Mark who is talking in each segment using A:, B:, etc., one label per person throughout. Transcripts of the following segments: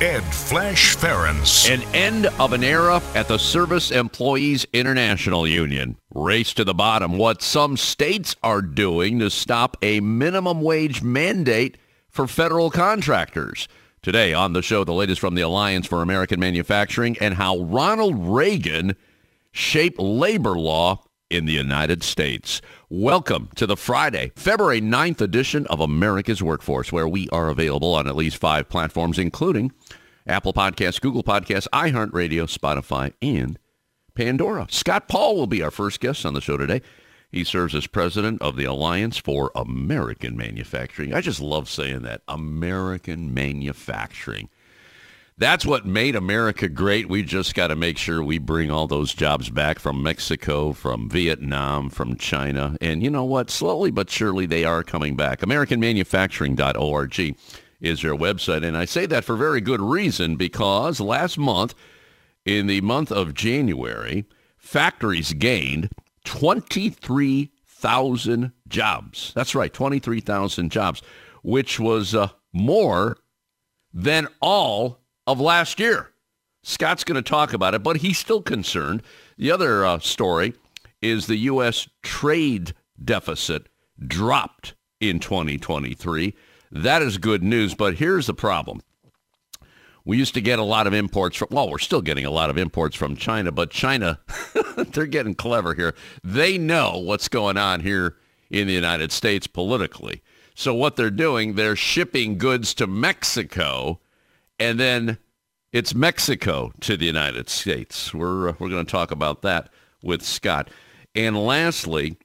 A: Ed Flash Ferenc.
B: An end of an era at the Service Employees International Union. Race to the bottom. What some states are doing to stop a minimum wage mandate for federal contractors. Today on the show, the latest from the Alliance for American Manufacturing and how Ronald Reagan shaped labor law in the United States. Welcome to the Friday, February 9th edition of America's Workforce, where we are available on at least five platforms, including Apple Podcasts, Google Podcasts, iHeartRadio, Spotify, and Pandora. Scott Paul will be our first guest on the show today. He serves as president of the Alliance for American Manufacturing. I just love saying that, American Manufacturing. That's what made America great. We just got to make sure we bring all those jobs back from Mexico, from Vietnam, from China. And you know what? Slowly but surely they are coming back. AmericanManufacturing.org is their website. And I say that for very good reason because last month, in the month of January, factories gained 23,000 jobs. That's right, 23,000 jobs, which was uh, more than all of last year. Scott's going to talk about it, but he's still concerned. The other uh, story is the U.S. trade deficit dropped in 2023. That is good news, but here's the problem. We used to get a lot of imports from, well, we're still getting a lot of imports from China, but China, they're getting clever here. They know what's going on here in the United States politically. So what they're doing, they're shipping goods to Mexico and then it's Mexico to the United States. We're, uh, we're going to talk about that with Scott. And lastly,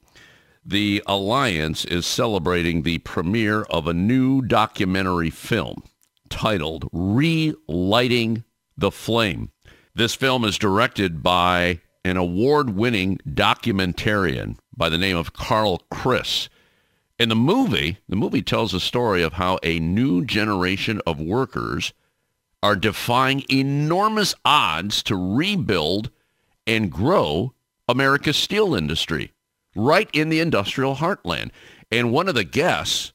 B: the Alliance is celebrating the premiere of a new documentary film titled Relighting the Flame. This film is directed by an award-winning documentarian by the name of Carl Chris. In the movie, the movie tells a story of how a new generation of workers – are defying enormous odds to rebuild and grow America's steel industry right in the industrial heartland. And one of the guests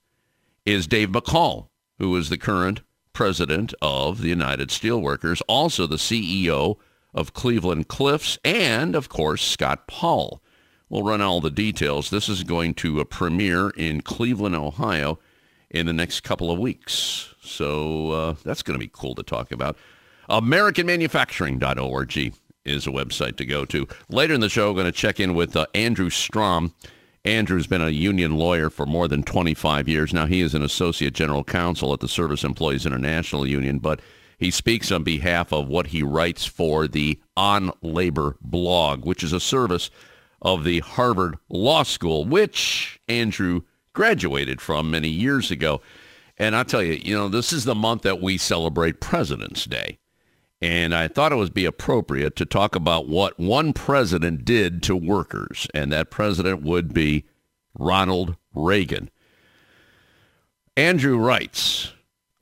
B: is Dave McCall, who is the current president of the United Steelworkers, also the CEO of Cleveland Cliffs, and of course, Scott Paul. We'll run all the details. This is going to a premiere in Cleveland, Ohio in the next couple of weeks. So uh, that's going to be cool to talk about. AmericanManufacturing.org is a website to go to. Later in the show, we're going to check in with uh, Andrew Strom. Andrew's been a union lawyer for more than 25 years. Now, he is an associate general counsel at the Service Employees International Union, but he speaks on behalf of what he writes for the On Labor blog, which is a service of the Harvard Law School, which Andrew graduated from many years ago. And I'll tell you, you know, this is the month that we celebrate President's Day. And I thought it would be appropriate to talk about what one president did to workers. And that president would be Ronald Reagan. Andrew writes,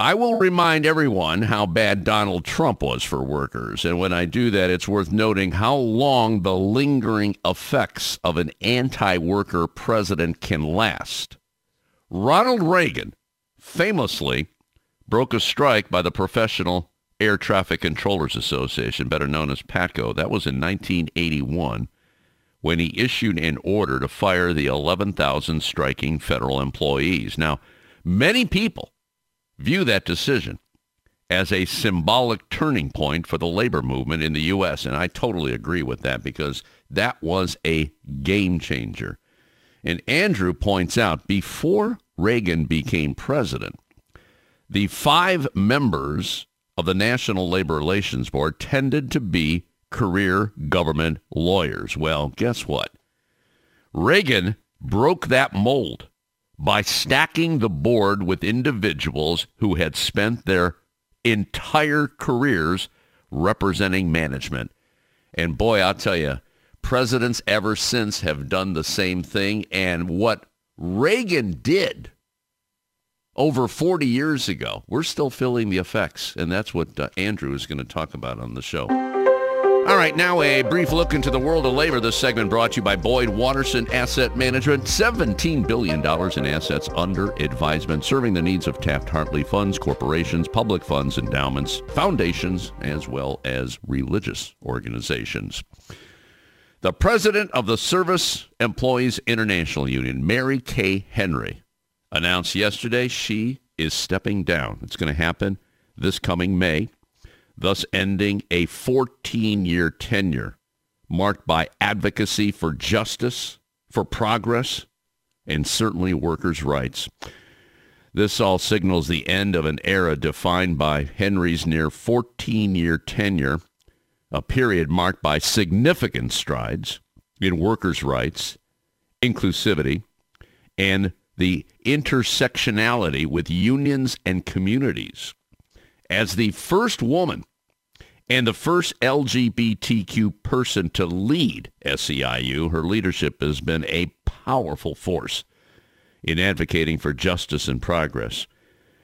B: I will remind everyone how bad Donald Trump was for workers. And when I do that, it's worth noting how long the lingering effects of an anti-worker president can last. Ronald Reagan famously broke a strike by the Professional Air Traffic Controllers Association, better known as PATCO. That was in 1981 when he issued an order to fire the 11,000 striking federal employees. Now, many people view that decision as a symbolic turning point for the labor movement in the U.S., and I totally agree with that because that was a game changer. And Andrew points out before Reagan became president, the five members of the National Labor Relations Board tended to be career government lawyers. Well, guess what? Reagan broke that mold by stacking the board with individuals who had spent their entire careers representing management. And boy, I'll tell you, Presidents ever since have done the same thing. And what Reagan did over 40 years ago, we're still feeling the effects. And that's what uh, Andrew is going to talk about on the show. All right, now a brief look into the world of labor. This segment brought to you by Boyd Watterson Asset Management. $17 billion in assets under advisement, serving the needs of Taft-Hartley funds, corporations, public funds, endowments, foundations, as well as religious organizations. The president of the Service Employees International Union, Mary Kay Henry, announced yesterday she is stepping down. It's going to happen this coming May thus ending a 14-year tenure marked by advocacy for justice, for progress, and certainly workers' rights. This all signals the end of an era defined by Henry's near 14-year tenure, a period marked by significant strides in workers' rights, inclusivity, and the intersectionality with unions and communities. As the first woman and the first LGBTQ person to lead SEIU. Her leadership has been a powerful force in advocating for justice and progress.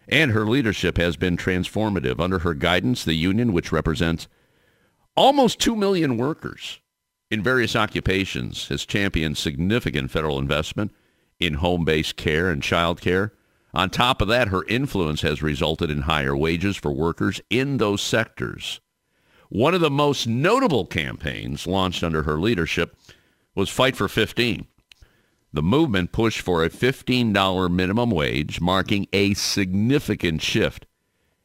B: And her leadership has been transformative. Under her guidance, the union, which represents almost 2 million workers in various occupations, has championed significant federal investment in home-based care and child care. On top of that, her influence has resulted in higher wages for workers in those sectors. One of the most notable campaigns launched under her leadership was Fight for 15. The movement pushed for a $15 minimum wage, marking a significant shift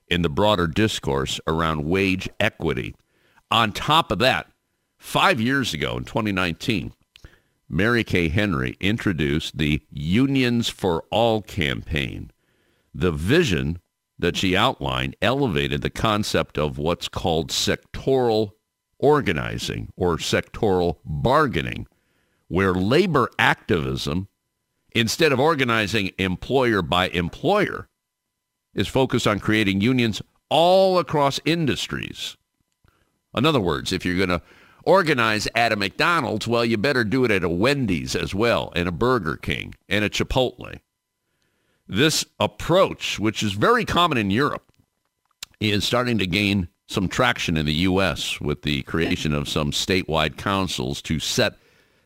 B: in the broader discourse around wage equity. On top of that, five years ago in 2019, Mary Kay Henry introduced the Unions for All campaign. The vision that she outlined elevated the concept of what's called sectoral organizing or sectoral bargaining, where labor activism, instead of organizing employer by employer, is focused on creating unions all across industries. In other words, if you're going to organize at a McDonald's, well, you better do it at a Wendy's as well, and a Burger King, and a Chipotle. This approach, which is very common in Europe, is starting to gain some traction in the U.S. with the creation of some statewide councils to set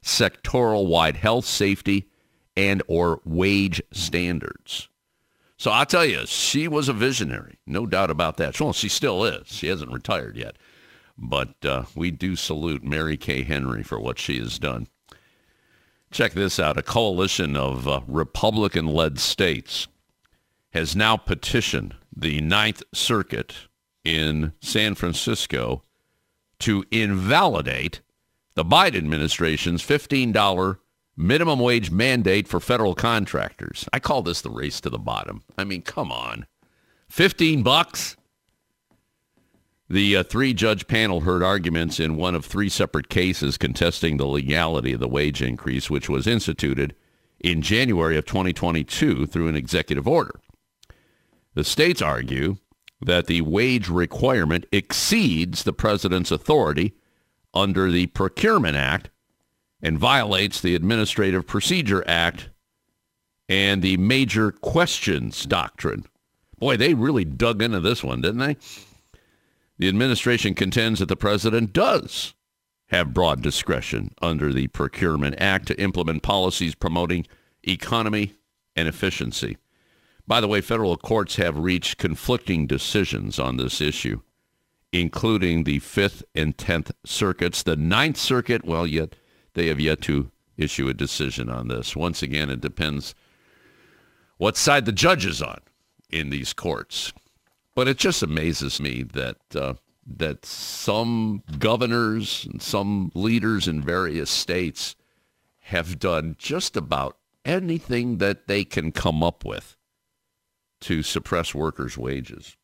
B: sectoral-wide health, safety, and or wage standards. So I'll tell you, she was a visionary, no doubt about that. Well, she still is. She hasn't retired yet. But uh, we do salute Mary Kay Henry for what she has done. Check this out. A coalition of uh, Republican-led states has now petitioned the Ninth Circuit in San Francisco to invalidate the Biden administration's $15 minimum wage mandate for federal contractors. I call this the race to the bottom. I mean, come on. 15 bucks? The uh, three-judge panel heard arguments in one of three separate cases contesting the legality of the wage increase, which was instituted in January of 2022 through an executive order. The states argue that the wage requirement exceeds the president's authority under the Procurement Act and violates the Administrative Procedure Act and the Major Questions Doctrine. Boy, they really dug into this one, didn't they? The administration contends that the president does have broad discretion under the Procurement Act to implement policies promoting economy and efficiency. By the way, federal courts have reached conflicting decisions on this issue, including the Fifth and Tenth Circuits. The Ninth Circuit, well, yet they have yet to issue a decision on this. Once again, it depends what side the judge is on in these courts. But it just amazes me that uh, that some governors and some leaders in various states have done just about anything that they can come up with to suppress workers' wages.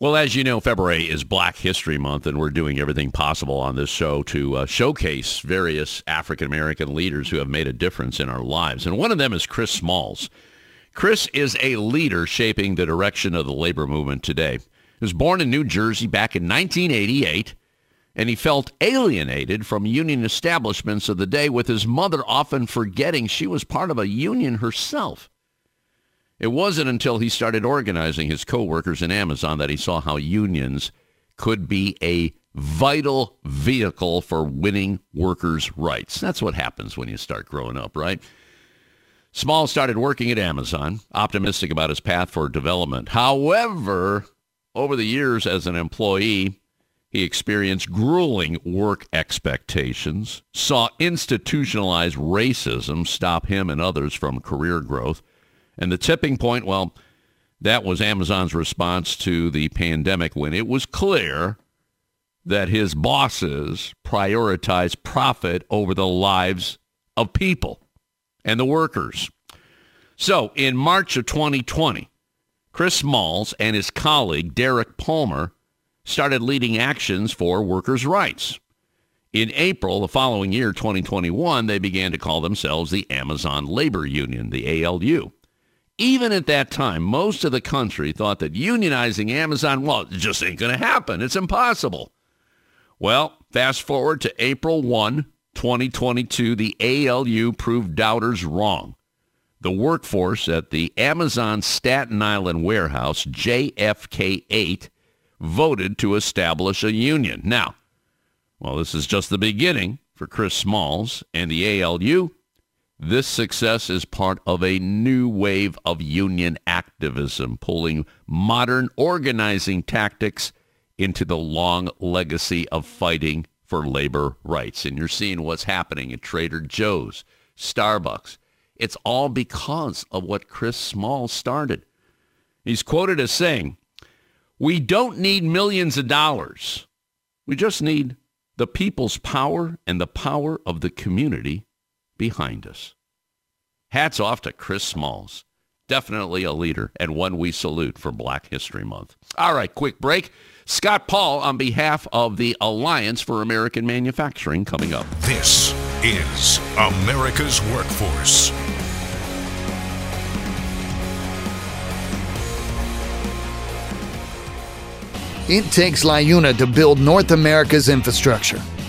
B: Well, as you know, February is Black History Month, and we're doing everything possible on this show to uh, showcase various African American leaders who have made a difference in our lives. And one of them is Chris Smalls. Chris is a leader shaping the direction of the labor movement today. He was born in New Jersey back in 1988 and he felt alienated from union establishments of the day with his mother often forgetting she was part of a union herself. It wasn't until he started organizing his coworkers in Amazon that he saw how unions could be a vital vehicle for winning workers' rights. That's what happens when you start growing up, right? Small started working at Amazon, optimistic about his path for development. However, over the years as an employee, he experienced grueling work expectations, saw institutionalized racism stop him and others from career growth. And the tipping point, well, that was Amazon's response to the pandemic when it was clear that his bosses prioritized profit over the lives of people and the workers. So in March of 2020, Chris Smalls and his colleague Derrick Palmer started leading actions for workers' rights. In April the following year, 2021, they began to call themselves the Amazon Labor Union, the ALU. Even at that time, most of the country thought that unionizing Amazon, well, it just ain't going to happen. It's impossible. Well, fast forward to April 1, 2022, the ALU proved doubters wrong. The workforce at the Amazon Staten Island warehouse, JFK 8, voted to establish a union. Now, well, this is just the beginning for Chris Smalls and the ALU. This success is part of a new wave of union activism, pulling modern organizing tactics into the long legacy of fighting for labor rights. And you're seeing what's happening at Trader Joe's, Starbucks. It's all because of what Chris Small started. He's quoted as saying, we don't need millions of dollars. We just need the people's power and the power of the community behind us. Hats off to Chris Smalls. Definitely a leader and one we salute for Black History Month. All right, quick break. Scott Paul on behalf of the Alliance for American Manufacturing coming up.
A: This is America's Workforce.
C: It takes LiUNA to build North America's infrastructure.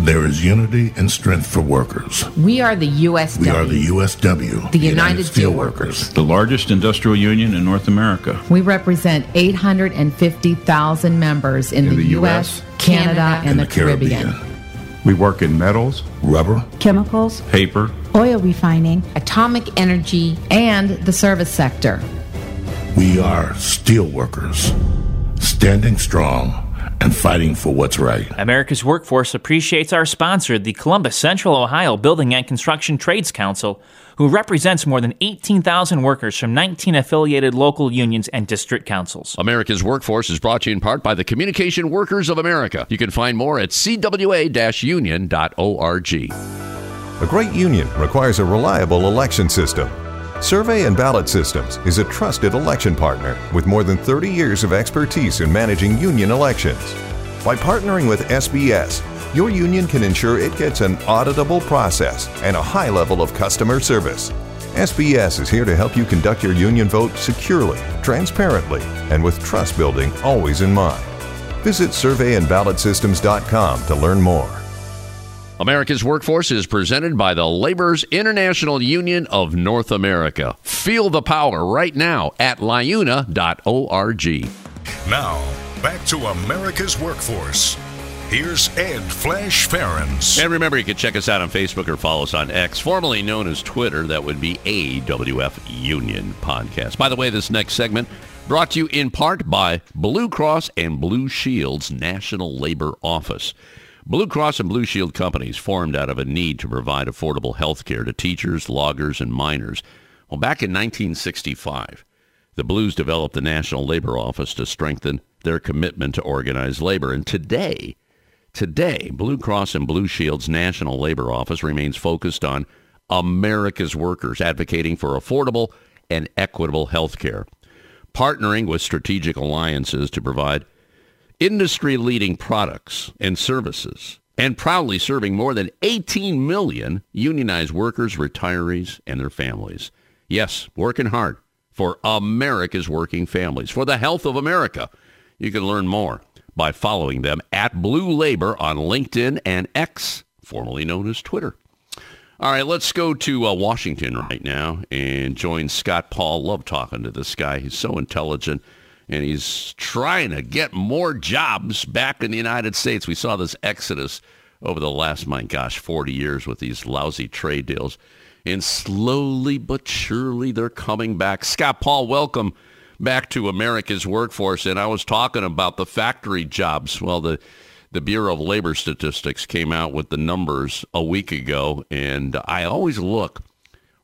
C: I U N A dot org.
D: There is unity and strength for workers.
E: We are the USW.
D: We are the USW,
E: the United, Steelworkers,
F: the largest industrial union in North America.
E: We represent 850,000 members in, in the, the, U.S., Canada, and, and the, the Caribbean. Caribbean.
F: We work in metals,
D: rubber,
G: chemicals,
F: paper,
G: oil refining,
E: atomic energy, and the service sector.
D: We are steelworkers, standing strong and fighting for what's right.
H: America's Workforce appreciates our sponsor, the Columbus Central Ohio Building and Construction Trades Council, who represents more than 18,000 workers from 19 affiliated local unions and district councils.
B: America's Workforce is brought to you in part by the Communication Workers of America. You can find more at cwa-union.org.
I: A great union requires a reliable election system. Survey and Ballot Systems is a trusted election partner with more than 30 years of expertise in managing union elections. By partnering with SBS, your union can ensure it gets an auditable process and a high level of customer service. SBS is here to help you conduct your union vote securely, transparently, and with trust building always in mind. Visit surveyandballotsystems.com to learn more.
B: America's Workforce is presented by the Laborers International Union of North America. Feel the power right now at liuna.org.
A: Now, back to America's Workforce. Here's Ed Flash Ferenc.
B: And remember, you can check us out on Facebook or follow us on X, formerly known as Twitter. That would be AWF Union Podcast. By the way, this next segment brought to you in part by Blue Cross and Blue Shield's National Labor Office. Blue Cross and Blue Shield companies formed out of a need to provide affordable health care to teachers, loggers, and miners. Well, back in 1965, the Blues developed the National Labor Office to strengthen their commitment to organized labor. And today, Today, Blue Cross and Blue Shield's National Labor Office remains focused on America's workers, advocating for affordable and equitable health care, partnering with strategic alliances to provide industry-leading products and services, and proudly serving more than 18 million unionized workers, retirees, and their families. Yes, working hard for America's working families, for the health of America. You can learn more by following them at Blue Labor on LinkedIn and X, formerly known as Twitter. All right, let's go to uh, Washington right now and join Scott Paul. Love talking to this guy. He's so intelligent and he's trying to get more jobs back in the United States. We saw this exodus over the last, my gosh, 40 years with these lousy trade deals. And slowly but surely they're coming back. Scott Paul, welcome back to America's workforce, and I was talking about the factory jobs. Well, the the Bureau of Labor Statistics came out with the numbers a week ago, and I always look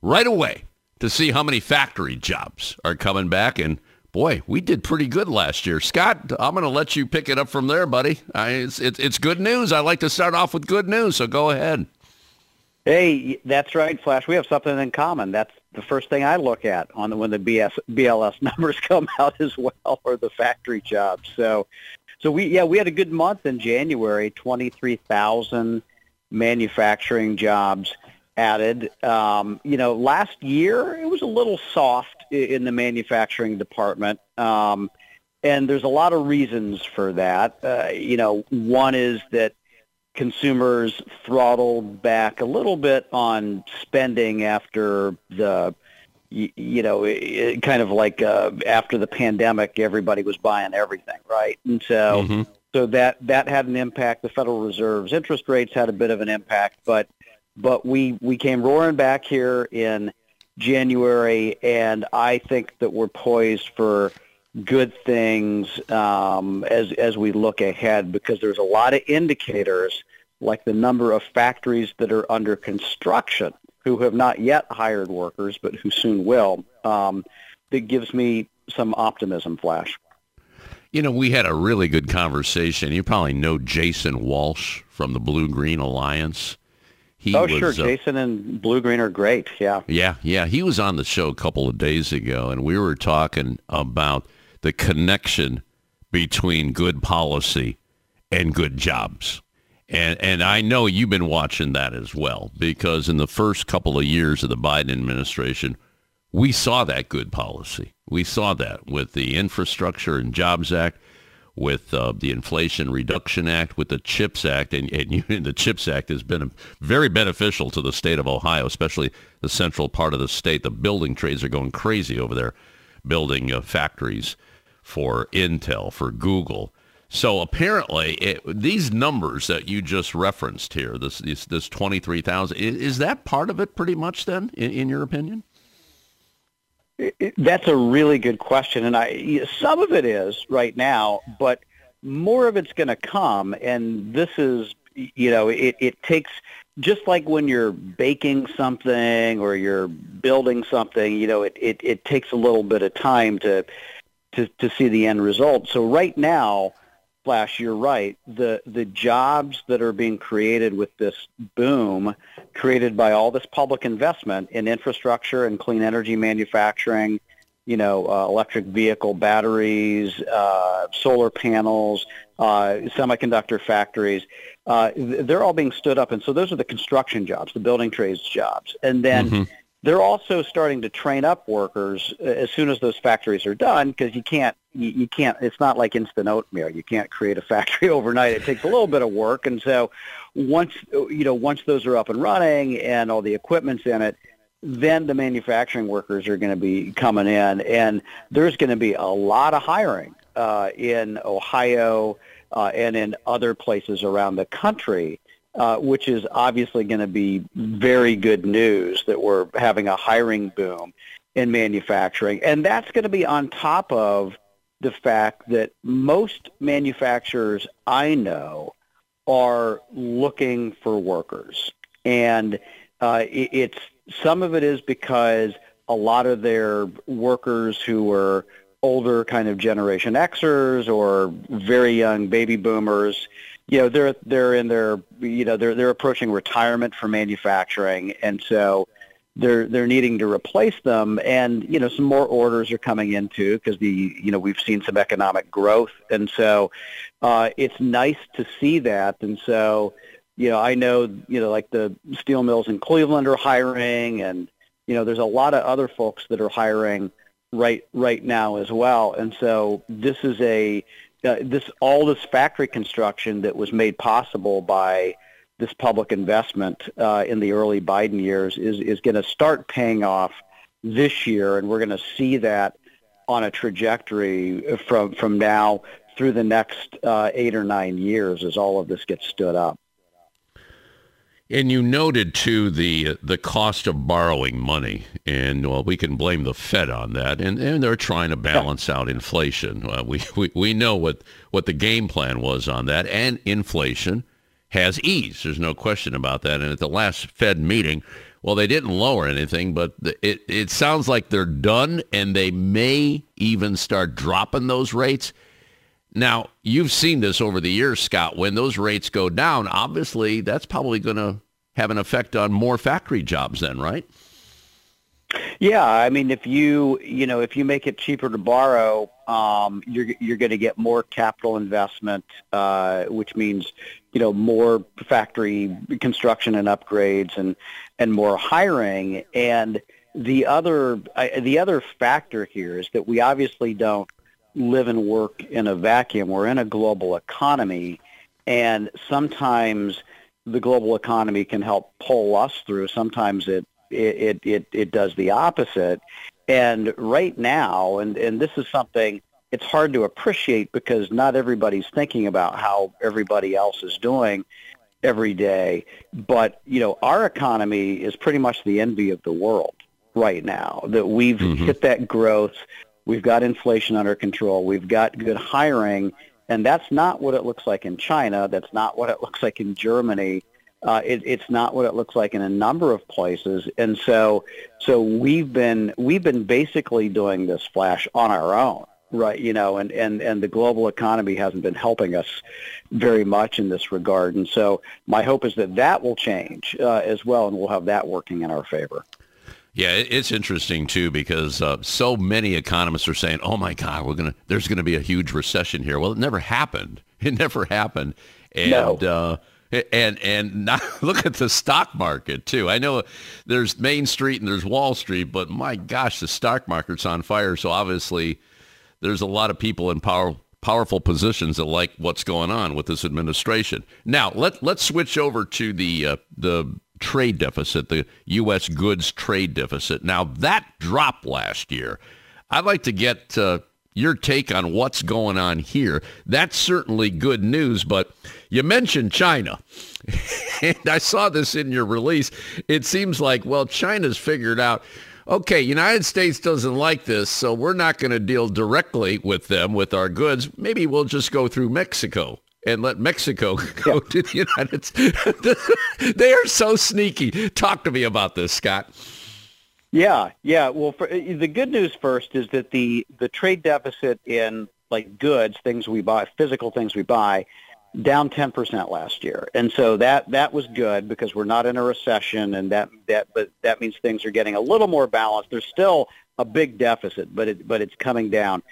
B: right away to see how many factory jobs are coming back. And boy, we did pretty good last year. Scott, I'm going to let you pick it up from there, buddy. I, it's, it's, it's good news. I like to start off with good news, so go ahead.
G: Hey, that's right, Flash. We have something in common. That's the first thing I look at on the, when the BS, BLS numbers come out as well, or the factory jobs. So, so we yeah we had a good month in January. Twenty three thousand manufacturing jobs added. Um, you know, last year it was a little soft in the manufacturing department. Um, and there's a lot of reasons for that. Uh, you know, one is that consumers throttled back a little bit on spending after the you, you know it, kind of like uh, after the pandemic everybody was buying everything right and so mm-hmm. so that that had an impact the federal reserve's interest rates had a bit of an impact but but we we came roaring back here in January and I think that we're poised for good things um, as as we look ahead because there's a lot of indicators like the number of factories that are under construction who have not yet hired workers but who soon will um, that gives me some optimism flash.
B: You know we had a really good conversation. You probably know jason walsh from the blue green alliance
G: he oh, was, sure. Uh, Jason and Blue Green are great. Yeah.
B: Yeah, yeah. He was on the show a couple of days ago, and we were talking about the connection between good policy and good jobs. And and I know you've been watching that as well because in the first couple of years of the Biden administration, we saw that good policy. We saw that with the Infrastructure and Jobs Act, with uh, the Inflation Reduction Act, with the CHIPS Act, and, and, the CHIPS Act has been very beneficial to the state of Ohio, especially the central part of the state. The building trades are going crazy over there, building uh, factories for Intel, for Google. So apparently, it, these numbers that you just referenced here, this this, this twenty three thousand, is that part of it? Pretty much, then, in, in your opinion?
G: That's a really good question, and I some of it is right now, but more of it's going to come, and this is you know it, it takes just like when you're baking something or you're building something, you know, it, it, it takes a little bit of time to to, to see the end result. So right now, Flash, you're right. The the jobs that are being created with this boom, created by all this public investment in infrastructure and clean energy manufacturing, you know, uh, electric vehicle batteries, uh, solar panels, uh, semiconductor factories, uh, they're all being stood up. And so those are the construction jobs, the building trades jobs. And then mm-hmm. They're also starting to train up workers uh, as soon as those factories are done because you can't you, you can't it's not like instant oatmeal. You can't create a factory overnight. It takes a little bit of work and so once you know once those are up and running and all the equipment's in it, then the manufacturing workers are going to be coming in and there's going to be a lot of hiring uh, in Ohio uh, and in other places around the country uh, which is obviously going to be very good news that we're having a hiring boom in manufacturing. And that's going to be on top of the fact that most manufacturers I know are looking for workers. And uh, it, it's some of it is because a lot of their workers who are older kind of Generation Xers or very young baby boomers you know they're they're in their you know they're they're approaching retirement for manufacturing, and so they're they're needing to replace them, and you know some more orders are coming in too because the you know we've seen some economic growth, and so uh, it's nice to see that, and so you know I know you know like the steel mills in Cleveland are hiring, and you know there's a lot of other folks that are hiring right right now as well, and so this is a uh, this all this factory construction that was made possible by this public investment uh, in the early Biden years is is going to start paying off this year, and we're going to see that on a trajectory from from now through the next uh, eight or nine years as all of this gets stood up.
B: And you noted too the the cost of borrowing money, and well, we can blame the Fed on that, and, and they're trying to balance out inflation. Uh, we, we we know what what the game plan was on that, and inflation has eased. There's no question about that. And at the last Fed meeting, well, they didn't lower anything, but it it sounds like they're done, and they may even start dropping those rates. Now, you've seen this over the years, Scott. When those rates go down, obviously that's probably going to have an effect on more factory jobs then, right?
G: Yeah, I mean, if you you know if you make it cheaper to borrow, um, you're you're going to get more capital investment, uh, which means you know more factory construction and upgrades and and more hiring. And the other the other factor here is that we obviously don't live and work in a vacuum. We're in a global economy, and sometimes the global economy can help pull us through. Sometimes it it it, it does the opposite. And right now, and, and this is something it's hard to appreciate because not everybody's thinking about how everybody else is doing every day. But, you know, our economy is pretty much the envy of the world right now, that we've mm-hmm. hit that growth. We've got inflation under control. We've got good hiring. And that's not what it looks like in China. That's not what it looks like in Germany. Uh, it, it's not what it looks like in a number of places, and so so we've been we've been basically doing this flash on our own, right? You know, and and and the global economy hasn't been helping us very much in this regard, and so my hope is that that will change uh, as well, and we'll have that working in our favor.
B: Yeah, it's interesting too because uh, so many economists are saying, "Oh my God, we're gonna there's gonna be a huge recession here." Well, it never happened. It never happened, and no. uh, and and not, look at the stock market too. I know there's Main Street and there's Wall Street, but my gosh, the stock market's on fire. So obviously, there's a lot of people in power powerful positions that like what's going on with this administration. Now let let's switch over to the uh, the trade deficit, the U.S. goods trade deficit. Now, that dropped last year. I'd like to get uh, your take on what's going on here. That's certainly good news, but you mentioned China. and I saw this in your release. It seems like, well, China's figured out, okay, United States doesn't like this, so we're not going to deal directly with them with our goods. Maybe we'll just go through Mexico and let Mexico go yeah. to the United States. they are so sneaky. Talk to me about this, Scott.
G: Yeah, yeah. Well, for, uh, the good news first is that the the trade deficit in like goods, things we buy, physical things we buy, down 10% last year. And so that that was good because we're not in a recession and that that but that means things are getting a little more balanced. There's still a big deficit, but it but it's coming down.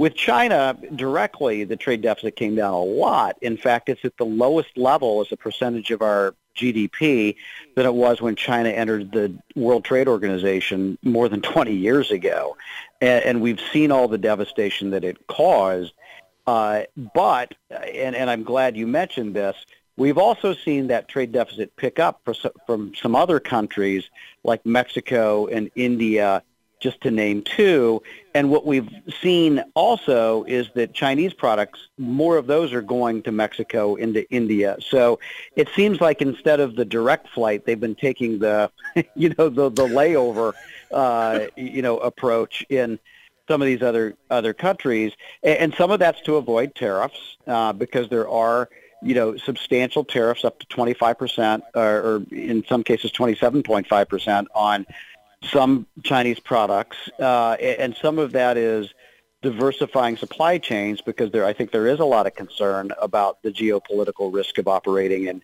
G: With China directly, the trade deficit came down a lot. In fact, it's at the lowest level as a percentage of our GDP than it was when China entered the World Trade Organization more than 20 years ago. And, and we've seen all the devastation that it caused. Uh, but, and, and I'm glad you mentioned this, we've also seen that trade deficit pick up from some other countries like Mexico and India just to name two. And what we've seen also is that Chinese products, more of those are going to Mexico, into India. So it seems like instead of the direct flight, they've been taking the, you know, the, the layover, uh, you know, approach in some of these other other countries. And some of that's to avoid tariffs uh, because there are you know, substantial tariffs up to 25%, or, or in some cases 27.5% on some Chinese products, uh, and some of that is diversifying supply chains because there, I think there is a lot of concern about the geopolitical risk of operating in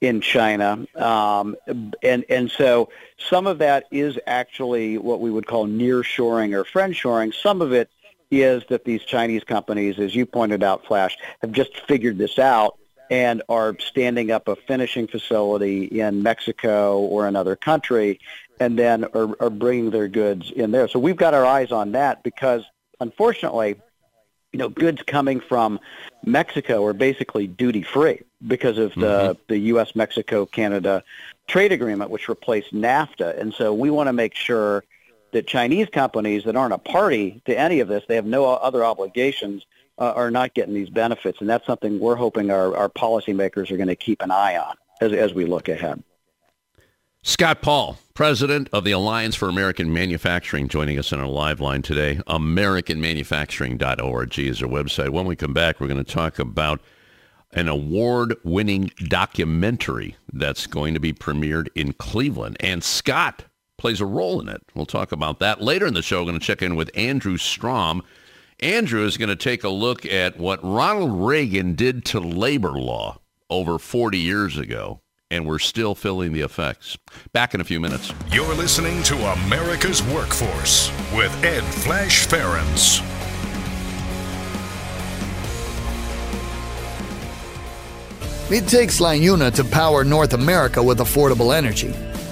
G: in China, um, and and so some of that is actually what we would call near-shoring or friend-shoring. Some of it is that these Chinese companies, as you pointed out, Flash, have just figured this out and are standing up a finishing facility in Mexico or another country, and then are, are bringing their goods in there. So we've got our eyes on that because, unfortunately, you know, goods coming from Mexico are basically duty free because of the mm-hmm. the U.S. Mexico Canada trade agreement, which replaced NAFTA, and so we want to make sure that Chinese companies that aren't a party to any of this, they have no other obligations, uh, are not getting these benefits, and that's something we're hoping our our policymakers are going to keep an eye on as as we look ahead.
B: Scott Paul, president of the Alliance for American Manufacturing, joining us on our live line today. AmericanManufacturing.org is our website. When we come back, we're going to talk about an award-winning documentary that's going to be premiered in Cleveland, and Scott plays a role in it. We'll talk about that later in the show. We're going to check in with Andrew Strom. Andrew is going to take a look at what Ronald Reagan did to labor law over 40 years ago and we're still feeling the effects. Back in a few minutes.
A: You're listening to America's Workforce with Ed Flash Ferenc.
C: It takes LIUNA to power North America with affordable energy.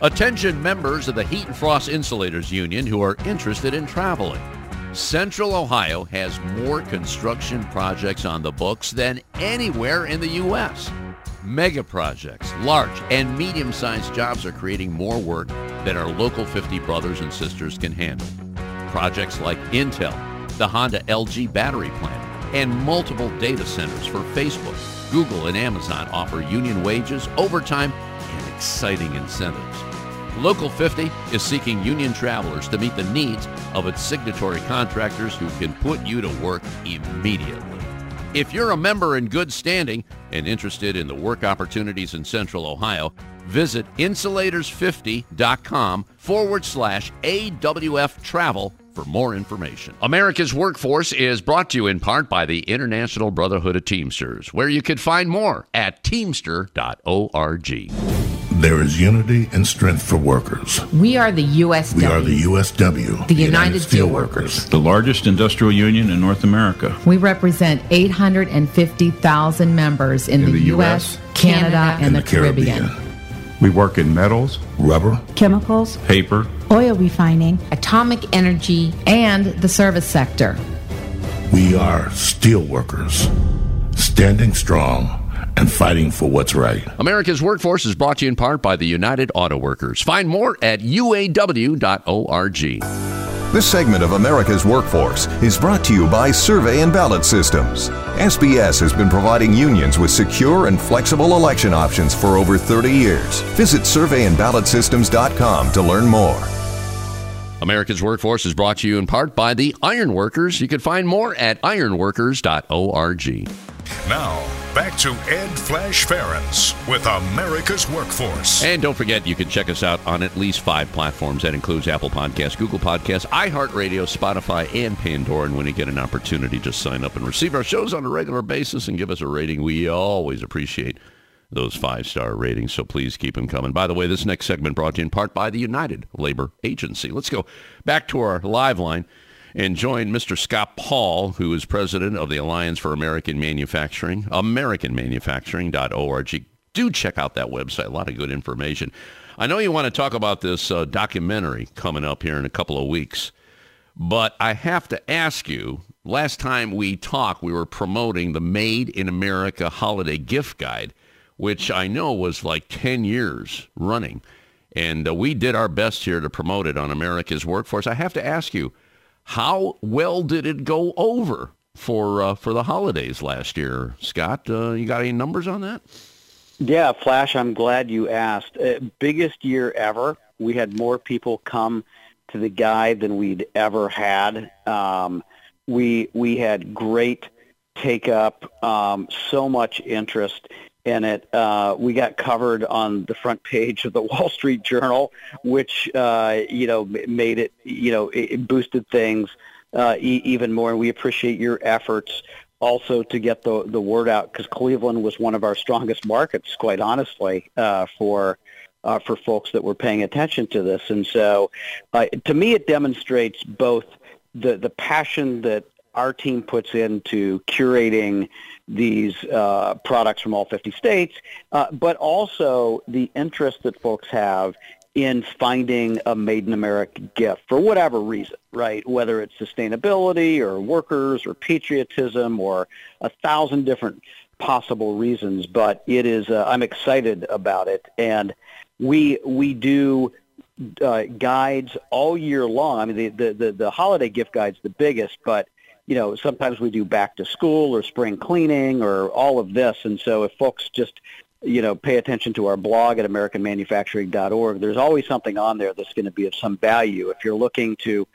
B: Attention members of the Heat and Frost Insulators Union who are interested in traveling. Central Ohio has more construction projects on the books than anywhere in the U.S. Mega projects, large and medium sized jobs are creating more work than our local 50 brothers and sisters can handle. Projects like Intel, the Honda LG battery plant, and multiple data centers for Facebook, Google, and Amazon offer union wages, overtime, exciting incentives. Local 50 is seeking union travelers to meet the needs of its signatory contractors who can put you to work immediately. If you're a member in good standing and interested in the work opportunities in Central Ohio, visit insulators50.com forward slash AWF travel for more information. America's Workforce is brought to you in part by the International Brotherhood of Teamsters, where you can find more at teamster.org.
D: There is unity and strength for workers.
E: We are the USW.
D: We are the USW.
E: The, United, United Steelworkers.
F: The largest industrial union in North America.
E: We represent 850,000 members in, in the, the, US, Canada, Canada and, and, the, the Caribbean. Caribbean.
F: We work in metals,
D: rubber,
J: chemicals,
F: paper,
J: oil refining,
E: atomic energy, and the service sector.
D: We are steelworkers, standing strong and fighting for what's right.
B: America's Workforce is brought to you in part by the United Auto Workers. Find more at uaw.org.
I: This segment of America's Workforce is brought to you by Survey and Ballot Systems. SBS has been providing unions with secure and flexible election options for over 30 years. Visit surveyandballotsystems.com to learn more.
B: America's Workforce is brought to you in part by the Ironworkers. You can find more at ironworkers.org.
A: Now, back to Ed Flash Ferenc with America's Workforce.
B: And don't forget, you can check us out on at least five platforms. That includes Apple Podcasts, Google Podcasts, iHeartRadio, Spotify, and Pandora. And when you get an opportunity, just sign up and receive our shows on a regular basis and give us a rating. We always appreciate those five-star ratings, so please keep them coming. By the way, this next segment brought to you in part by the United Labor Agency. Let's go back to our live line and join Mr. Scott Paul, who is president of the Alliance for American Manufacturing, AmericanManufacturing.org. Do check out that website. A lot of good information. I know you want to talk about this uh, documentary coming up here in a couple of weeks, but I have to ask you, last time we talked, we were promoting the Made in America Holiday Gift Guide, which I know was like 10 years running. And uh, we did our best here to promote it on America's Workforce. I have to ask you, how well did it go over? for uh, for the holidays last year. Scott, uh, you got any numbers on that?
G: Yeah, Flash, I'm glad you asked. Uh, biggest year ever. We had more people come to the guide than we'd ever had. Um, we we had great take up, um, so much interest in it. Uh, we got covered on the front page of the Wall Street Journal, which uh, you know made it you know it boosted things uh, e- even more. And we appreciate your efforts also to get the the word out because Cleveland was one of our strongest markets, quite honestly, uh, for. Uh, for folks that were paying attention to this, and so uh, to me, it demonstrates both the the passion that our team puts into curating these uh, products from all 50 states, uh, but also the interest that folks have in finding a made in America gift for whatever reason, right? Whether it's sustainability or workers or patriotism or a thousand different possible reasons, but it is, uh, I'm excited about it. And we, we do uh, guides all year long. I mean, the, the, the, the holiday gift guide's the biggest, but you know, sometimes we do back to school or spring cleaning or all of this. And so if folks just, you know, pay attention to our blog at americanmanufacturing.org, there's always something on there that's going to be of some value. If you're looking to,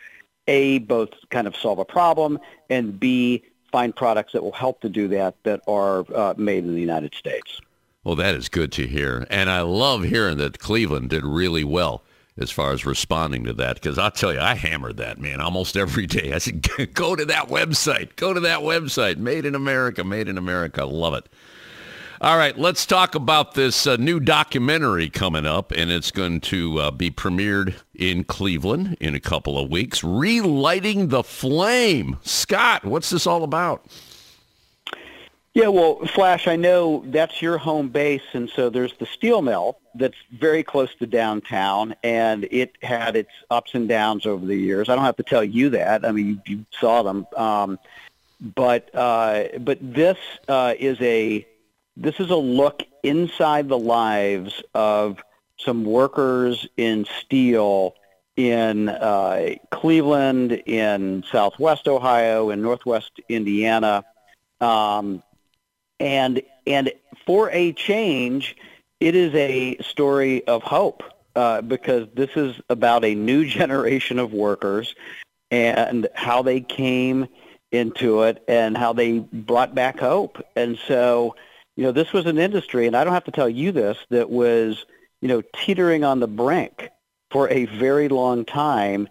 G: A, both kind of solve a problem and B, find products that will help to do that that are uh, made in the United States.
B: Well, that is good to hear. And I love hearing that Cleveland did really well as far as responding to that because I'll tell you, I hammered that man almost every day. I said, go to that website, go to that website, Made in America, Made in America. Love it. All right, let's talk about this uh, new documentary coming up, and it's going to uh, be premiered in Cleveland in a couple of weeks. Relighting the Flame. Scott, what's this all about?
G: Yeah, well, Flash, I know that's your home base, and so there's the steel mill that's very close to downtown, and it had its ups and downs over the years. I don't have to tell you that. I mean, you, you saw them. Um, but uh, but this uh, is a this is a look inside the lives of some workers in steel in uh, Cleveland, in Southwest Ohio, in Northwest Indiana. Um, and and for a change, it is a story of hope uh, because this is about a new generation of workers and how they came into it and how they brought back hope. And so, you know, this was an industry, and I don't have to tell you this, that was, you know, teetering on the brink for a very long time.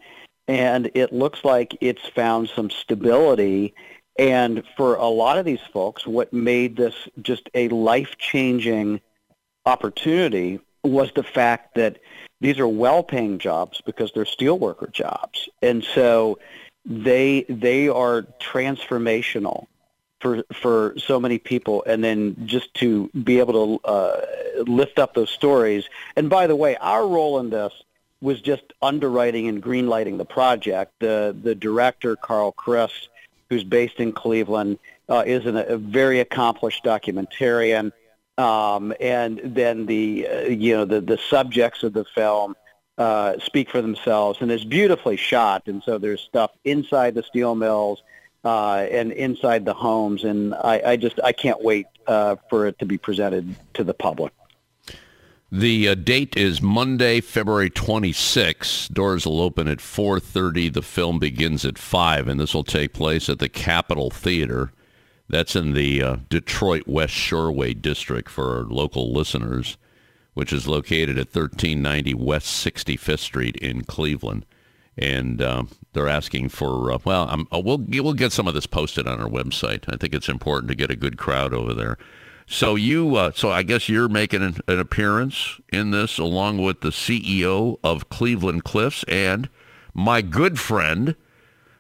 G: And it looks like it's found some stability and for a lot of these folks, what made this just a life-changing opportunity was the fact that these are well-paying jobs because they're steelworker jobs, and so they they are transformational for for so many people. And then just to be able to uh, lift up those stories. And by the way, our role in this was just underwriting and greenlighting the project. The the director Carl Kriss who's based in Cleveland, uh, is an, a very accomplished documentarian. Um, and then the uh, you know the the subjects of the film uh, speak for themselves, and it's beautifully shot. And so there's stuff inside the steel mills uh, and inside the homes, and I, I just I can't wait uh, for it to be presented to the public.
B: The uh, date is Monday, February 26. Doors will open at 4:30. The film begins at 5 and this will take place at the Capitol Theater. That's in the uh, Detroit West Shoreway district for our local listeners, which is located at 1390 West 65th Street in Cleveland. And uh, they're asking for uh, well, I'm, uh, we'll we'll get some of this posted on our website. I think it's important to get a good crowd over there. So you, uh, so I guess you're making an, an, appearance in this along with the CEO of Cleveland Cliffs and my good friend,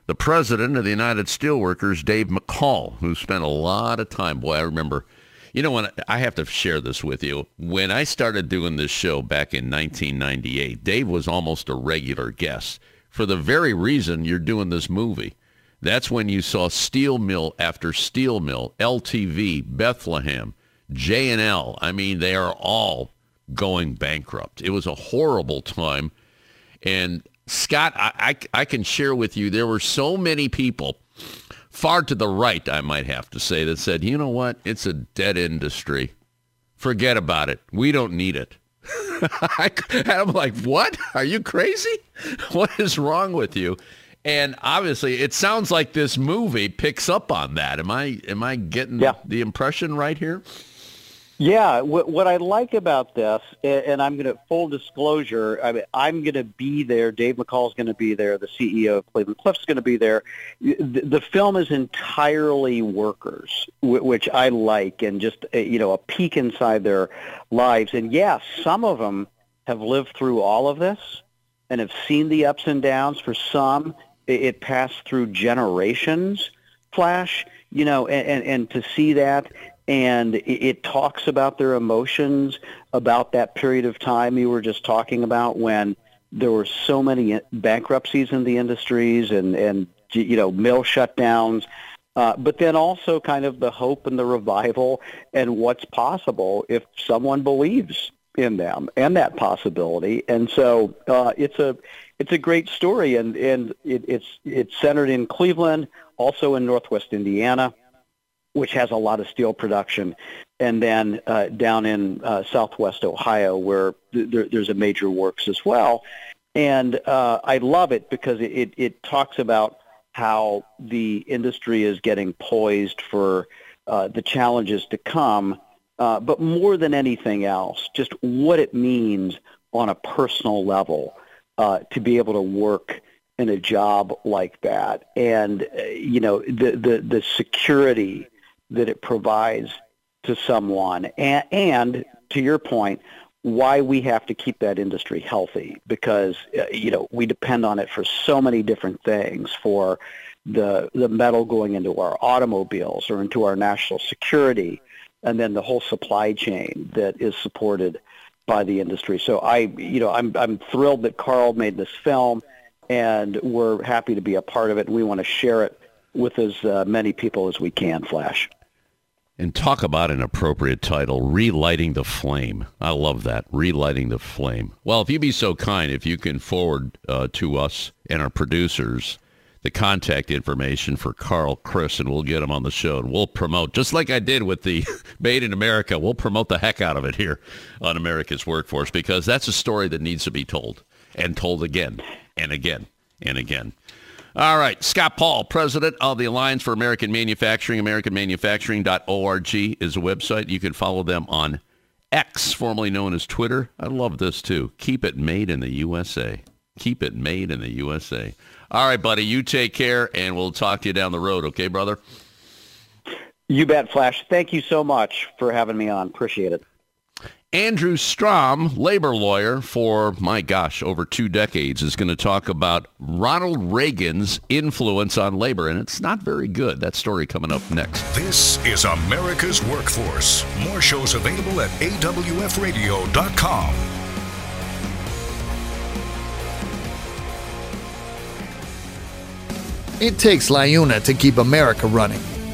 B: the president of the United Steelworkers, Dave McCall, who spent a lot of time. Boy, I remember. You know, when I have to share this with you, when I started doing this show back in 1998, Dave was almost a regular guest for the very reason you're doing this movie. That's when you saw steel mill after steel mill, LTV, Bethlehem, J&L, I mean, they are all going bankrupt. It was a horrible time. And Scott, I, I, I, can share with you, there were so many people far to the right, I might have to say, that said, you know what? It's a dead industry. Forget about it. We don't need it. and I'm like, what? Are you crazy? What is wrong with you? And obviously, it sounds like this movie picks up on that. Am I am I getting yeah. the impression right here?
G: Yeah, what, what I like about this, and I'm going to full disclosure, I mean, I'm going to be there. Dave McCall is going to be there. The CEO of Cleveland Cliffs is going to be there. The, the film is entirely workers, which I like, and just uh, you know a peek inside their lives. And yes, yeah, some of them have lived through all of this and have seen the ups and downs. For some, it, it passed through generations. Flash, you know, and, and, and to see that and it, talks about their emotions about that period of time you were just talking about when there were so many bankruptcies in the industries and and you know mill shutdowns uh, but then also kind of the hope and the revival and what's possible if someone believes in them and that possibility. And so uh, it's a it's a great story and and it, it's it's centered in Cleveland also in Northwest Indiana which has a lot of steel production, and then uh, down in uh, southwest Ohio, where th- there, there's a major works as well. And uh, I love it because it, it, talks about how the industry is getting poised for uh, the challenges to come, uh, but more than anything else, just what it means on a personal level uh, to be able to work in a job like that, and you know the the the security that it provides to someone. And, and to your point, why we have to keep that industry healthy because uh, you know we depend on it for so many different things for the the metal going into our automobiles or into our national security and then the whole supply chain that is supported by the industry. So I you know I'm I'm thrilled that Carl made this film and we're happy to be a part of it we want to share it with as uh, many people as we can flash
B: and talk about an appropriate title, Relighting the Flame. I love that, Relighting the Flame. Well, if you'd be so kind, if you can forward uh, to us and our producers the contact information for Carl Kriss, and we'll get him on the show, and we'll promote, just like I did with the Made in America, we'll promote the heck out of it here on America's Workforce, because that's a story that needs to be told, and told again, and again, and again. All right. Scott Paul, president of the Alliance for American Manufacturing, AmericanManufacturing.org is a website. You can follow them on X, formerly known as Twitter. I love this too. Keep it made in the USA. Keep it made in the USA. All right, buddy. You take care, and we'll talk to you down the road. Okay, brother?
G: You bet, Flash. Thank you so much for having me on. Appreciate it.
B: Andrew Strom, labor lawyer for, my gosh, over two decades, is going to talk about Ronald Reagan's influence on labor, and it's not very good. That story coming up next.
A: This is America's Workforce. More shows available at awfradio.com.
C: It takes LIUNA to keep America running.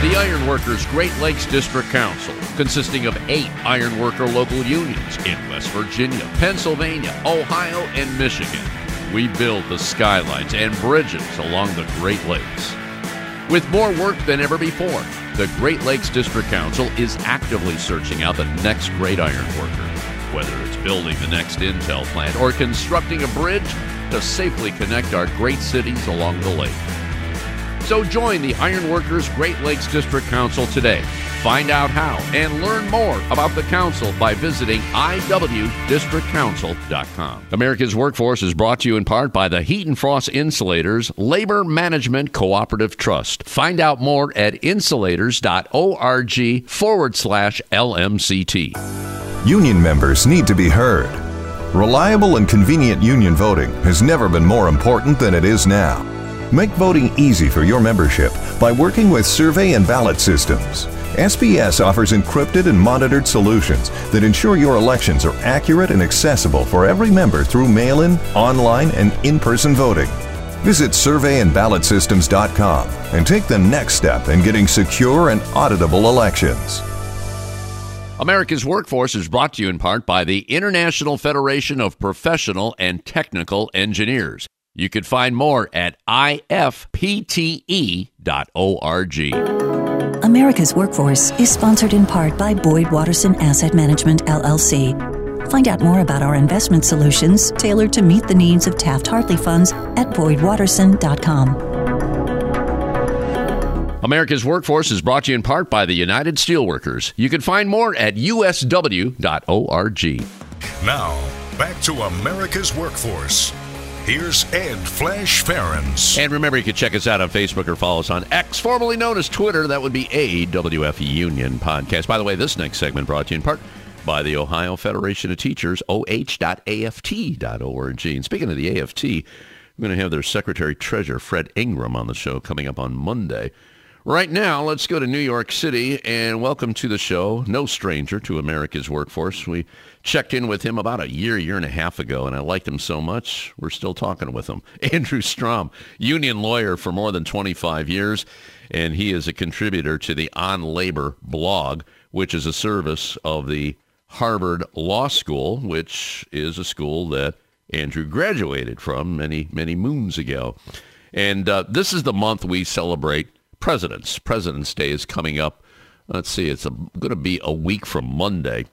B: the Ironworkers Great Lakes District Council, consisting of eight ironworker local unions in West Virginia, Pennsylvania, Ohio, and Michigan. We build the skylines and bridges along the Great Lakes. With more work than ever before, the Great Lakes District Council is actively searching out the next great ironworker, whether it's building the next Intel plant or constructing a bridge to safely connect our great cities along the lake. So join the Ironworkers Great Lakes District Council today. Find out how and learn more about the council by visiting iwdistrictcouncil.com. America's Workforce is brought to you in part by the Heat and Frost Insulators Labor Management Cooperative Trust. Find out more at insulators.org forward slash LMCT.
I: Union members need to be heard. Reliable and convenient union voting has never been more important than it is now. Make voting easy for your membership by working with Survey and Ballot Systems. SBS offers encrypted and monitored solutions that ensure your elections are accurate and accessible for every member through mail in, online, and in person voting. Visit surveyandballotsystems.com and take the next step in getting secure and auditable elections.
B: America's Workforce is brought to you in part by the International Federation of Professional and Technical Engineers. You can find more at ifpte.org.
J: America's Workforce is sponsored in part by Boyd Watterson Asset Management, LLC. Find out more about our investment solutions tailored to meet the needs of Taft Hartley funds at boydwatterson.com.
B: America's Workforce is brought to you in part by the United Steelworkers. You can find more at usw.org.
A: Now, back to America's Workforce. Here's Ed Flash Ferenc.
B: And remember, you can check us out on Facebook or follow us on X, formerly known as Twitter. That would be AWF Union Podcast. By the way, this next segment brought to you in part by the Ohio Federation of Teachers, oh.aft.org. And speaking of the AFT, we're going to have their Secretary Treasurer, Fred Ingram, on the show coming up on Monday. Right now, let's go to New York City and welcome to the show, no stranger to America's workforce. We checked in with him about a year, year and a half ago, and I liked him so much, we're still talking with him. Andrew Strom, union lawyer for more than 25 years, and he is a contributor to the OnLabor blog, which is a service of the Harvard Law School, which is a school that Andrew graduated from many, many moons ago. And uh, this is the month we celebrate presidents. President's Day is coming up. Let's see, it's going to be a week from Monday.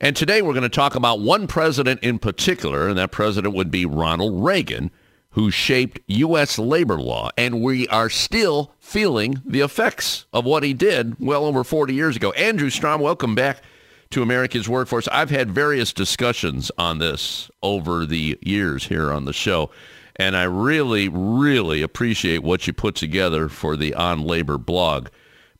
B: And today we're going to talk about one president in particular, and that president would be Ronald Reagan, who shaped U.S. labor law. And we are still feeling the effects of what he did well over 40 years ago. Andrew Strom, welcome back to America's Workforce. I've had various discussions on this over the years here on the show. And I really, really appreciate what you put together for the OnLabor blog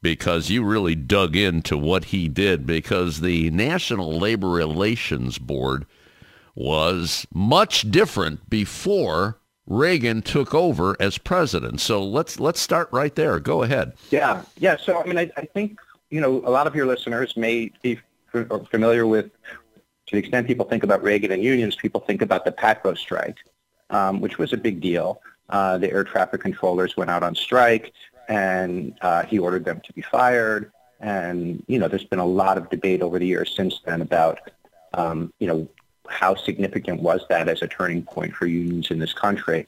B: because you really dug into what he did because the National Labor Relations Board was much different before Reagan took over as president. So let's let's start right there. Go ahead.
K: Yeah, yeah. So I mean, I, I think you know a lot of your listeners may be familiar with, to the extent people think about Reagan and unions, people think about the PATCO strike, um, which was a big deal. Uh, the air traffic controllers went out on strike, and uh, he ordered them to be fired. And you know, there's been a lot of debate over the years since then about um, you know how significant was that as a turning point for unions in this country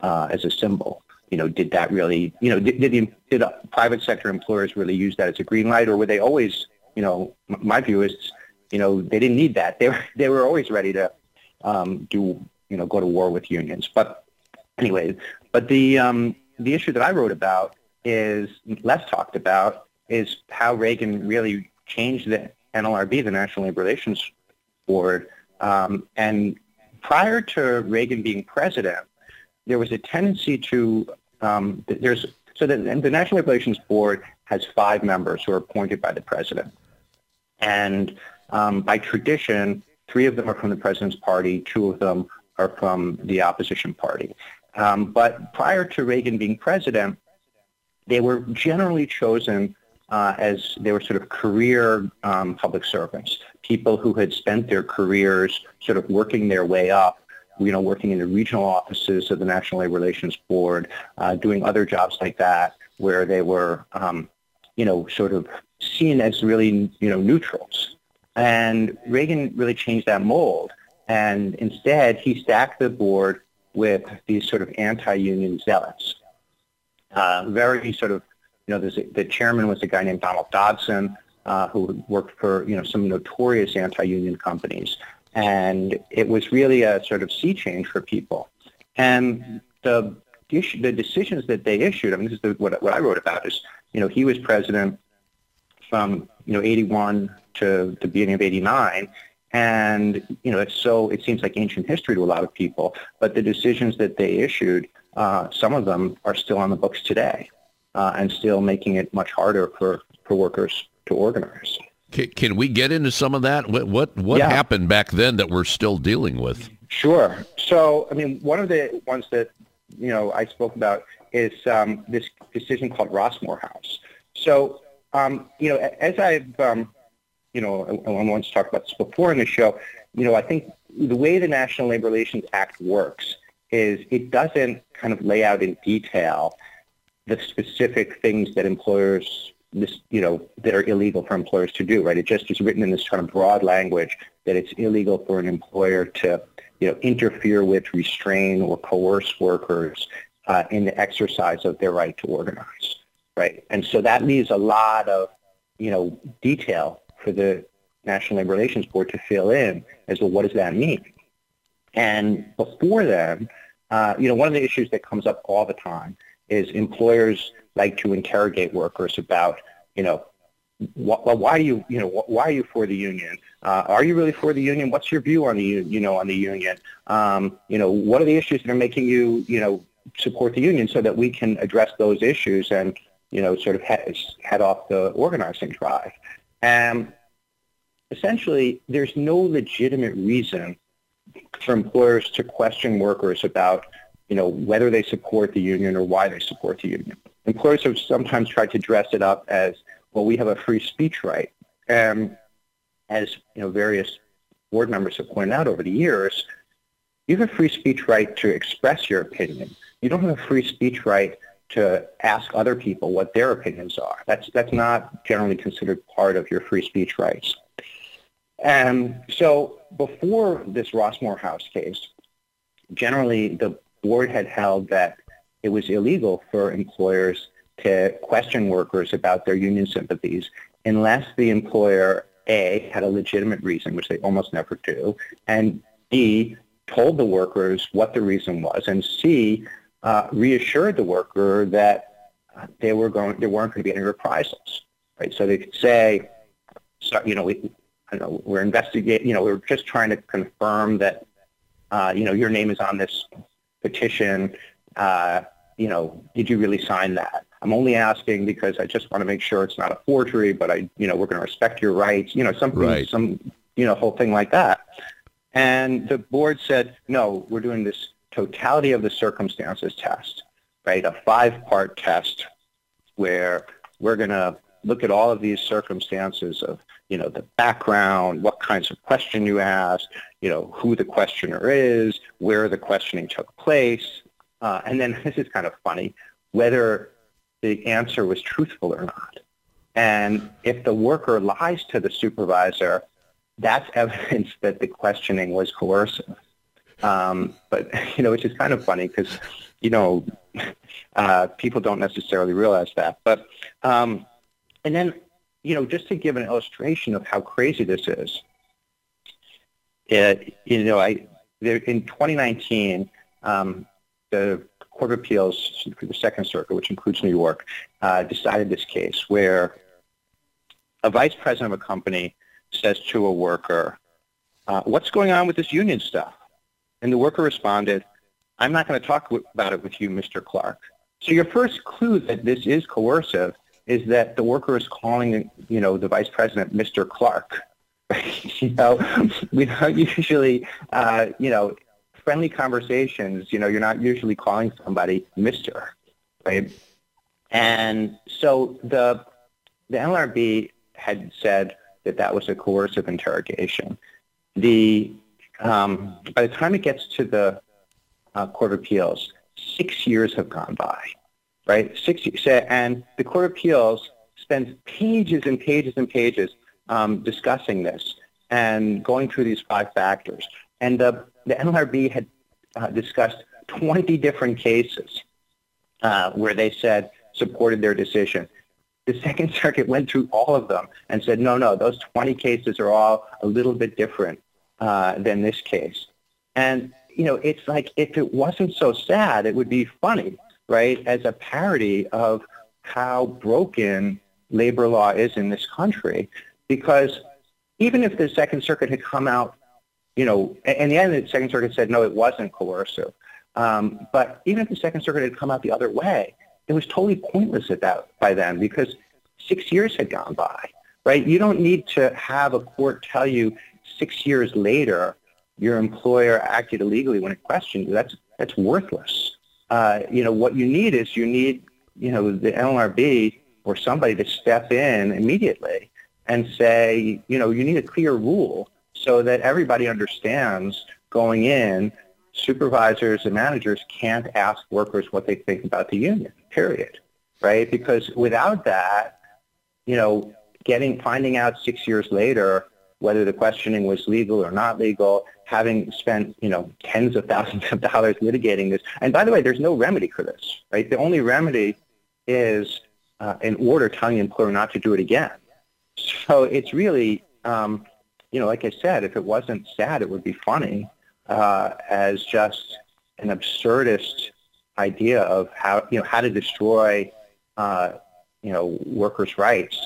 K: uh, as a symbol. You know, did that really, you know, did, did, the, did private sector employers really use that as a green light, or were they always, you know, my view is, you know, they didn't need that. They were they were always ready to um, do you know, go to war with unions. But anyway, but the um, the issue that I wrote about is less talked about is how Reagan really changed the NLRB, the National Labor Relations Board. Um, and prior to Reagan being president, there was a tendency to um, there's so the, the National Labor Relations Board has five members who are appointed by the president, and um, by tradition, three of them are from the president's party, two of them are from the opposition party. Um, but prior to Reagan being president, they were generally chosen uh, as they were sort of career um, public servants, people who had spent their careers sort of working their way up, you know, working in the regional offices of the National Labor Relations Board, uh, doing other jobs like that, where they were, um, you know, sort of seen as really, you know, neutrals. And Reagan really changed that mold. And instead, he stacked the board with these sort of anti-union zealots. Uh, very sort of, you know, the chairman was a guy named Donald Dotson, uh, who worked for, you know, some notorious anti-union companies. And it was really a sort of sea change for people. And the, the decisions that they issued, I mean, this is the, what, what I wrote about is, you know, he was president from, you know, 81 to the beginning of 89, and, you know, it's so, it seems like ancient history to a lot of people, but the decisions that they issued, uh, some of them are still on the books today uh, and still making it much harder for, for workers to organize.
B: Can, can we get into some of that? What, what, what yeah. happened back then that we're still dealing with?
K: Sure. So, I mean, one of the ones that, you know, I spoke about is um, this decision called Rossmore House. So, um, you know, as I've, um, you know, I, I once talked about this before in the show, you know, I think the way the National Labor Relations Act works is it doesn't kind of lay out in detail the specific things that employers this, you know, that are illegal for employers to do, right? It just is written in this kind of broad language that it's illegal for an employer to, you know, interfere with, restrain, or coerce workers uh, in the exercise of their right to organize, right? And so that leaves a lot of, you know, detail for the National Labor Relations Board to fill in as well, what does that mean? And before then, uh, you know, one of the issues that comes up all the time is employers like to interrogate workers about, you know, wh- why do you, you know, wh- why are you for the union? Uh, are you really for the union? What's your view on the, you know, on the union? Um, you know, what are the issues that are making you, you know, support the union so that we can address those issues and, you know, sort of head, head off the organizing drive. And essentially, there's no legitimate reason for employers to question workers about, you know, whether they support the union or why they support the union. Employers have sometimes tried to dress it up as, well, we have a free speech right. And as, you know, various board members have pointed out over the years, you have a free speech right to express your opinion. You don't have a free speech right to ask other people what their opinions are. That's, that's not generally considered part of your free speech rights. And so before this Rossmore House case, generally the board had held that it was illegal for employers to question workers about their union sympathies unless the employer, A, had a legitimate reason, which they almost never do, and B, told the workers what the reason was, and C, uh, reassured the worker that uh, they were going, there weren't going to be any reprisals, right? So they could say, so, you know, we, I know, we're investigating, you know, we're just trying to confirm that, uh, you know, your name is on this petition. Uh, you know, did you really sign that? I'm only asking because I just want to make sure it's not a forgery, but I, you know, we're going to respect your rights, you know, something, right. some, you know, whole thing like that. And the board said, no, we're doing this totality of the circumstances test, right? A five-part test where we're going to look at all of these circumstances of, you know, the background, what kinds of question you asked, you know, who the questioner is, where the questioning took place, uh, and then this is kind of funny, whether the answer was truthful or not. And if the worker lies to the supervisor, that's evidence that the questioning was coercive. Um, but you know, which is kind of funny because you know uh, people don't necessarily realize that. But um, and then you know, just to give an illustration of how crazy this is, it, you know, I there, in 2019, um, the Court of Appeals for the Second Circuit, which includes New York, uh, decided this case where a vice president of a company says to a worker, uh, "What's going on with this union stuff?" And the worker responded, I'm not going to talk about it with you, Mr. Clark. So your first clue that this is coercive is that the worker is calling, you know, the vice president Mr. Clark. you know, we don't usually, uh, you know, friendly conversations, you know, you're not usually calling somebody Mr. Right? And so the the NLRB had said that that was a coercive interrogation. The um, by the time it gets to the uh, Court of Appeals, six years have gone by, right? Six and the Court of Appeals spends pages and pages and pages um, discussing this and going through these five factors. And the, the NLRB had uh, discussed 20 different cases uh, where they said supported their decision. The Second Circuit went through all of them and said, no, no, those 20 cases are all a little bit different uh, than this case. And, you know, it's like if it wasn't so sad, it would be funny, right, as a parody of how broken labor law is in this country. Because even if the Second Circuit had come out, you know, in the end the Second Circuit said, no, it wasn't coercive. Um, but even if the Second Circuit had come out the other way, it was totally pointless at that by then because six years had gone by, right? You don't need to have a court tell you six years later your employer acted illegally when it questioned you, that's, that's worthless. Uh, you know, what you need is you need, you know, the NLRB or somebody to step in immediately and say, you know, you need a clear rule so that everybody understands going in, supervisors and managers can't ask workers what they think about the union, period, right? Because without that, you know, getting, finding out six years later whether the questioning was legal or not legal, having spent, you know, tens of thousands of dollars litigating this. And by the way, there's no remedy for this, right? The only remedy is uh, an order telling the employer not to do it again. So it's really, um, you know, like I said, if it wasn't sad, it would be funny uh, as just an absurdist idea of how, you know, how to destroy, uh, you know, workers' rights.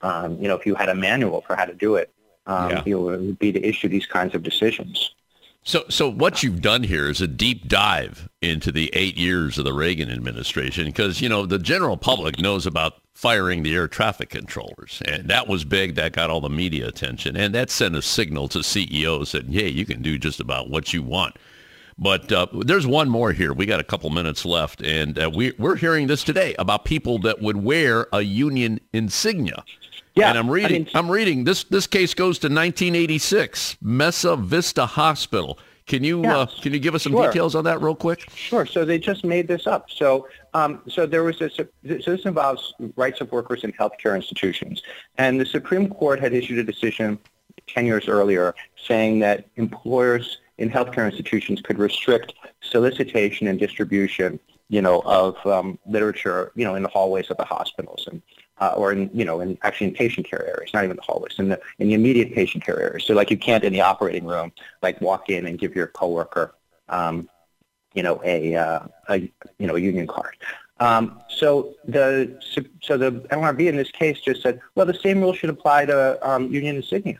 K: Um, you know, if you had a manual for how to do it, um, yeah. you know, it would be to issue these kinds of decisions.
B: So, so what you've done here is a deep dive into the eight years of the Reagan administration, because you know the general public knows about firing the air traffic controllers, and that was big. That got all the media attention, and that sent a signal to CEOs that hey, you can do just about what you want. But uh, there's one more here. We got a couple minutes left, and uh, we, we're hearing this today about people that would wear a union insignia. Yeah, and I'm reading. I mean, I'm reading. This this case goes to 1986, Mesa Vista Hospital. Can you uh, can you give us some sure. details on that real quick?
K: Sure. So they just made this up. So um, so there was a so this involves rights of workers in healthcare institutions, and the Supreme Court had issued a decision 10 years earlier saying that employers in healthcare institutions could restrict solicitation and distribution, you know, of um, literature, you know, in the hallways of the hospitals. And uh, or in, you know, in actually in patient care areas, not even the hallways, in the in the immediate patient care areas. So like you can't in the operating room, like walk in and give your coworker, um, you know, a, uh, a you know a union card. Um, so the so the NLRB in this case just said, well, the same rule should apply to um, union insignia,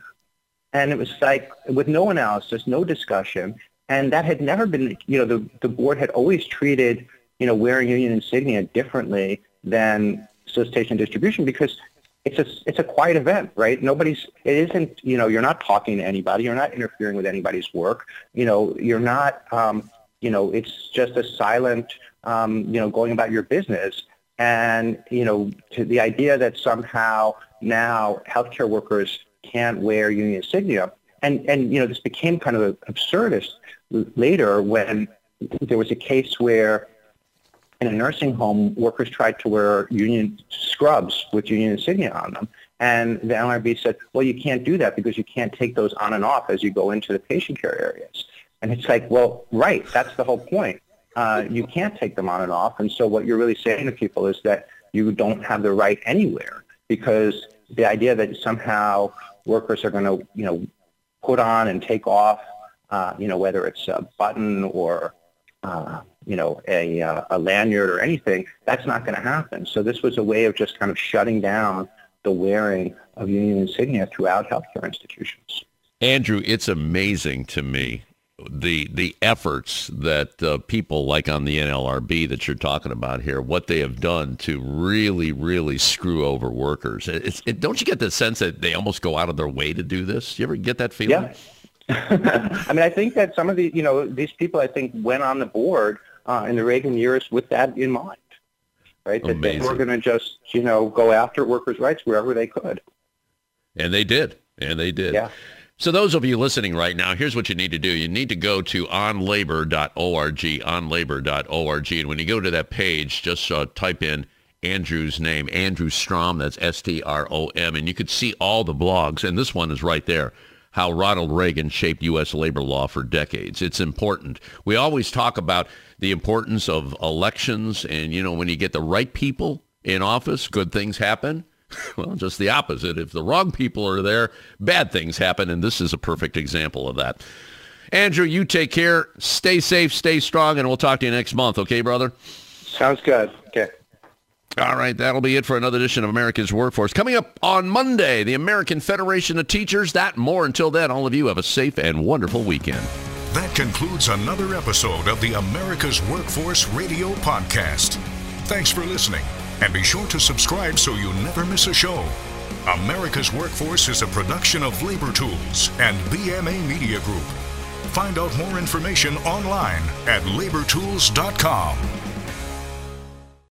K: and it was like with no analysis, no discussion, and that had never been, you know, the the board had always treated, you know, wearing union insignia differently than solicitation distribution because it's a it's a quiet event, right? Nobody's it isn't you know you're not talking to anybody, you're not interfering with anybody's work, you know you're not um, you know it's just a silent um, you know going about your business, and you know to the idea that somehow now healthcare workers can't wear union insignia, and and you know this became kind of absurdist later when there was a case where in a nursing home, workers tried to wear union scrubs with union insignia on them. And the NLRB said, well, you can't do that because you can't take those on and off as you go into the patient care areas. And it's like, well, right, that's the whole point. Uh, you can't take them on and off. And so what you're really saying to people is that you don't have the right anywhere because the idea that somehow workers are going to, you know, put on and take off, uh, you know, whether it's a button or uh, you know, a, uh, a lanyard or anything, that's not going to happen. So this was a way of just kind of shutting down the wearing of union insignia throughout healthcare institutions.
B: Andrew, it's amazing to me the the efforts that uh, people like on the NLRB that you're talking about here, what they have done to really, really screw over workers. It's, it, don't you get the sense that they almost go out of their way to do this? You ever get that feeling?
K: Yeah. I mean, I think that some of the, you know, these people, I think, went on the board uh, in the Reagan years with that in mind, right? That they were going to just, you know, go after workers' rights wherever they could.
B: And they did. And they did.
K: Yeah.
B: So those of you listening right now, here's what you need to do. You need to go to onlabor.org, onlabor.org. And when you go to that page, just uh, type in Andrew's name, Andrew Strom, that's S-T-R-O-M, and you could see all the blogs. And this one is right there how Ronald Reagan shaped U.S. labor law for decades. It's important. We always talk about the importance of elections and, you know, when you get the right people in office, good things happen. Well, just the opposite. If the wrong people are there, bad things happen, and this is a perfect example of that. Andrew, you take care. Stay safe, stay strong, and we'll talk to you next month, okay, brother?
K: Sounds good. Okay.
B: All right, that'll be it for another edition of America's Workforce. Coming up on Monday, the American Federation of Teachers. That more. Until then, all of you have a safe and wonderful weekend.
A: That concludes another episode of the America's Workforce Radio Podcast. Thanks for listening, and be sure to subscribe so you never miss a show. America's Workforce is a production of Labor Tools and BMA Media Group. Find out more information online at labortools.com.